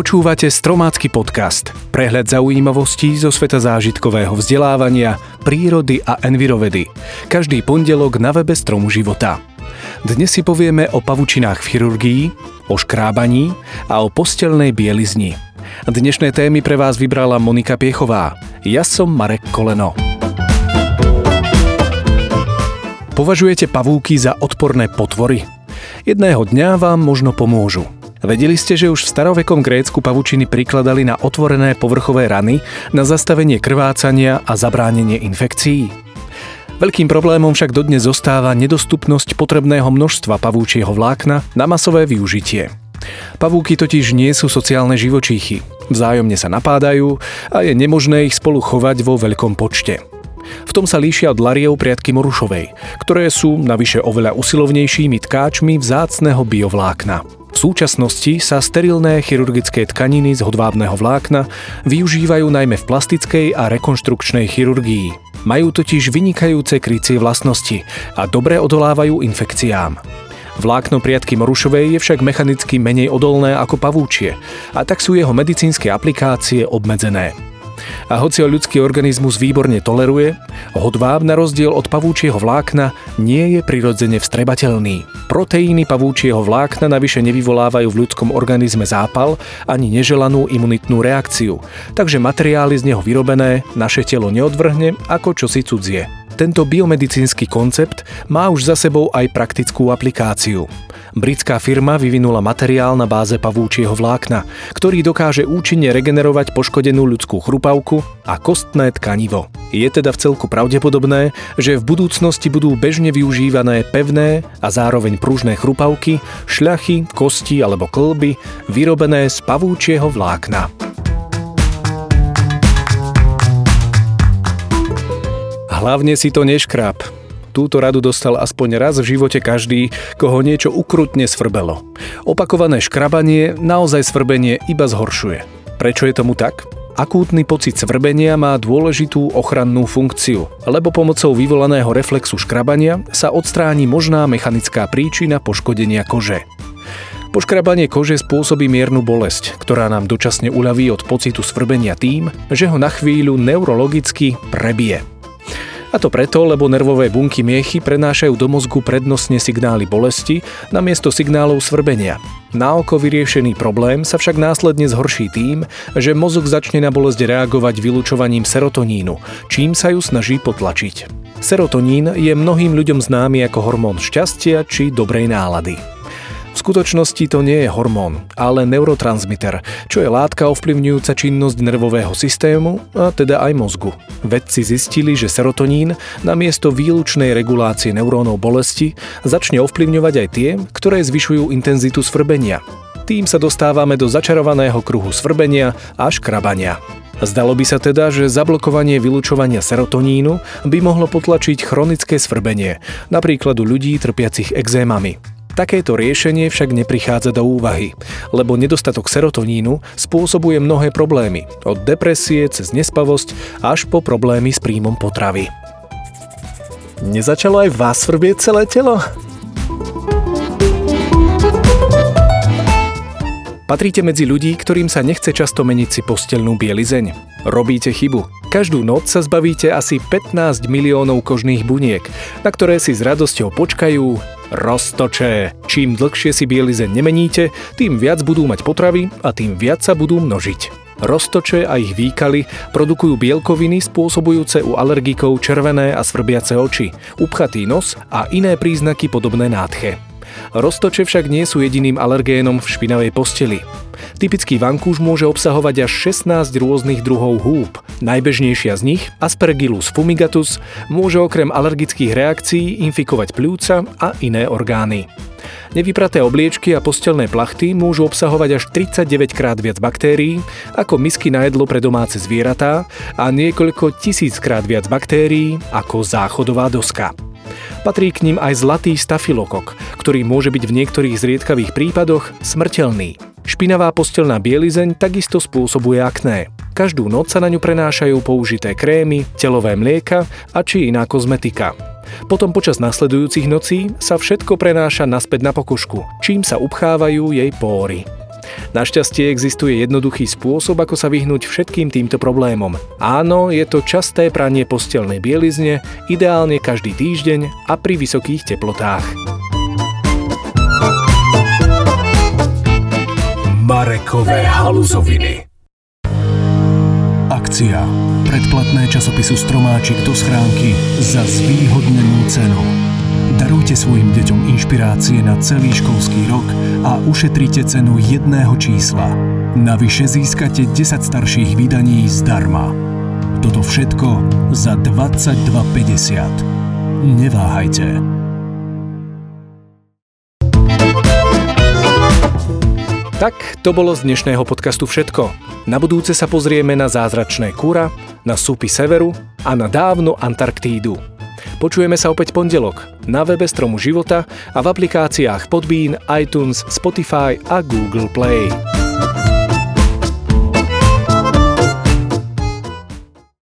Počúvate Stromácky podcast, prehľad zaujímavostí zo sveta zážitkového vzdelávania, prírody a envirovedy. Každý pondelok na webe Stromu života. Dnes si povieme o pavučinách v chirurgii, o škrábaní a o postelnej bielizni. Dnešné témy pre vás vybrala Monika Piechová. Ja som Marek Koleno. Považujete pavúky za odporné potvory? Jedného dňa vám možno pomôžu – Vedeli ste, že už v starovekom Grécku pavučiny prikladali na otvorené povrchové rany na zastavenie krvácania a zabránenie infekcií? Veľkým problémom však dodnes zostáva nedostupnosť potrebného množstva pavúčieho vlákna na masové využitie. Pavúky totiž nie sú sociálne živočíchy. Vzájomne sa napádajú a je nemožné ich spolu chovať vo veľkom počte. V tom sa líšia od lariev priatky morušovej, ktoré sú navyše oveľa usilovnejšími tkáčmi vzácného biovlákna. V súčasnosti sa sterilné chirurgické tkaniny z hodvábneho vlákna využívajú najmä v plastickej a rekonštrukčnej chirurgii. Majú totiž vynikajúce krycie vlastnosti a dobre odolávajú infekciám. Vlákno priatky morušovej je však mechanicky menej odolné ako pavúčie a tak sú jeho medicínske aplikácie obmedzené. A hoci ho ľudský organizmus výborne toleruje, hodváb na rozdiel od pavúčieho vlákna nie je prirodzene vstrebateľný. Proteíny pavúčieho vlákna navyše nevyvolávajú v ľudskom organizme zápal ani neželanú imunitnú reakciu, takže materiály z neho vyrobené naše telo neodvrhne ako čosi cudzie. Tento biomedicínsky koncept má už za sebou aj praktickú aplikáciu. Britská firma vyvinula materiál na báze pavúčieho vlákna, ktorý dokáže účinne regenerovať poškodenú ľudskú chrupavku a kostné tkanivo. Je teda v celku pravdepodobné, že v budúcnosti budú bežne využívané pevné a zároveň pružné chrupavky, šľachy, kosti alebo klby vyrobené z pavúčieho vlákna. Hlavne si to neškráp, Túto radu dostal aspoň raz v živote každý, koho niečo ukrutne svrbelo. Opakované škrabanie naozaj svrbenie iba zhoršuje. Prečo je tomu tak? Akútny pocit svrbenia má dôležitú ochrannú funkciu, lebo pomocou vyvolaného reflexu škrabania sa odstráni možná mechanická príčina poškodenia kože. Poškrabanie kože spôsobí miernu bolesť, ktorá nám dočasne uľaví od pocitu svrbenia tým, že ho na chvíľu neurologicky prebije. A to preto, lebo nervové bunky miechy prenášajú do mozgu prednostne signály bolesti namiesto signálov svrbenia. Na oko vyriešený problém sa však následne zhorší tým, že mozog začne na bolesť reagovať vylúčovaním serotonínu, čím sa ju snaží potlačiť. Serotonín je mnohým ľuďom známy ako hormón šťastia či dobrej nálady. V skutočnosti to nie je hormón, ale neurotransmiter, čo je látka ovplyvňujúca činnosť nervového systému a teda aj mozgu. Vedci zistili, že serotonín namiesto výlučnej regulácie neurónov bolesti začne ovplyvňovať aj tie, ktoré zvyšujú intenzitu svrbenia. Tým sa dostávame do začarovaného kruhu svrbenia a škrabania. Zdalo by sa teda, že zablokovanie vylúčovania serotonínu by mohlo potlačiť chronické svrbenie, napríklad u ľudí trpiacich exémami. Takéto riešenie však neprichádza do úvahy, lebo nedostatok serotonínu spôsobuje mnohé problémy, od depresie cez nespavosť až po problémy s príjmom potravy. Nezačalo aj vás svrbieť celé telo? Patríte medzi ľudí, ktorým sa nechce často meniť si postelnú bielizeň. Robíte chybu. Každú noc sa zbavíte asi 15 miliónov kožných buniek, na ktoré si s radosťou počkajú roztoče. Čím dlhšie si bielizeň nemeníte, tým viac budú mať potravy a tým viac sa budú množiť. Roztoče a ich výkaly produkujú bielkoviny spôsobujúce u alergikov červené a svrbiace oči, upchatý nos a iné príznaky podobné nádche. Roztoče však nie sú jediným alergénom v špinavej posteli. Typický vankúš môže obsahovať až 16 rôznych druhov húb. Najbežnejšia z nich, Aspergillus fumigatus, môže okrem alergických reakcií infikovať pľúca a iné orgány. Nevypraté obliečky a postelné plachty môžu obsahovať až 39 krát viac baktérií ako misky na jedlo pre domáce zvieratá a niekoľko tisíckrát viac baktérií ako záchodová doska. Patrí k ním aj zlatý stafilokok, ktorý môže byť v niektorých zriedkavých prípadoch smrteľný. Špinavá postelná bielizeň takisto spôsobuje akné. Každú noc sa na ňu prenášajú použité krémy, telové mlieka a či iná kozmetika. Potom počas nasledujúcich nocí sa všetko prenáša naspäť na pokožku, čím sa upchávajú jej póry. Našťastie existuje jednoduchý spôsob, ako sa vyhnúť všetkým týmto problémom. Áno, je to časté pranie postelnej bielizne, ideálne každý týždeň a pri vysokých teplotách. Marekové haluzoviny Akcia. Predplatné časopisu Stromáčik do schránky za zvýhodnenú cenu. Darujte svojim deťom inšpirácie na celý školský rok a ušetrite cenu jedného čísla. Navyše získate 10 starších vydaní zdarma. Toto všetko za 22,50. Neváhajte. Tak to bolo z dnešného podcastu všetko. Na budúce sa pozrieme na zázračné kúra, na súpy severu a na dávnu Antarktídu. Počujeme sa opäť pondelok na webe Stromu života a v aplikáciách Podbean, iTunes, Spotify a Google Play.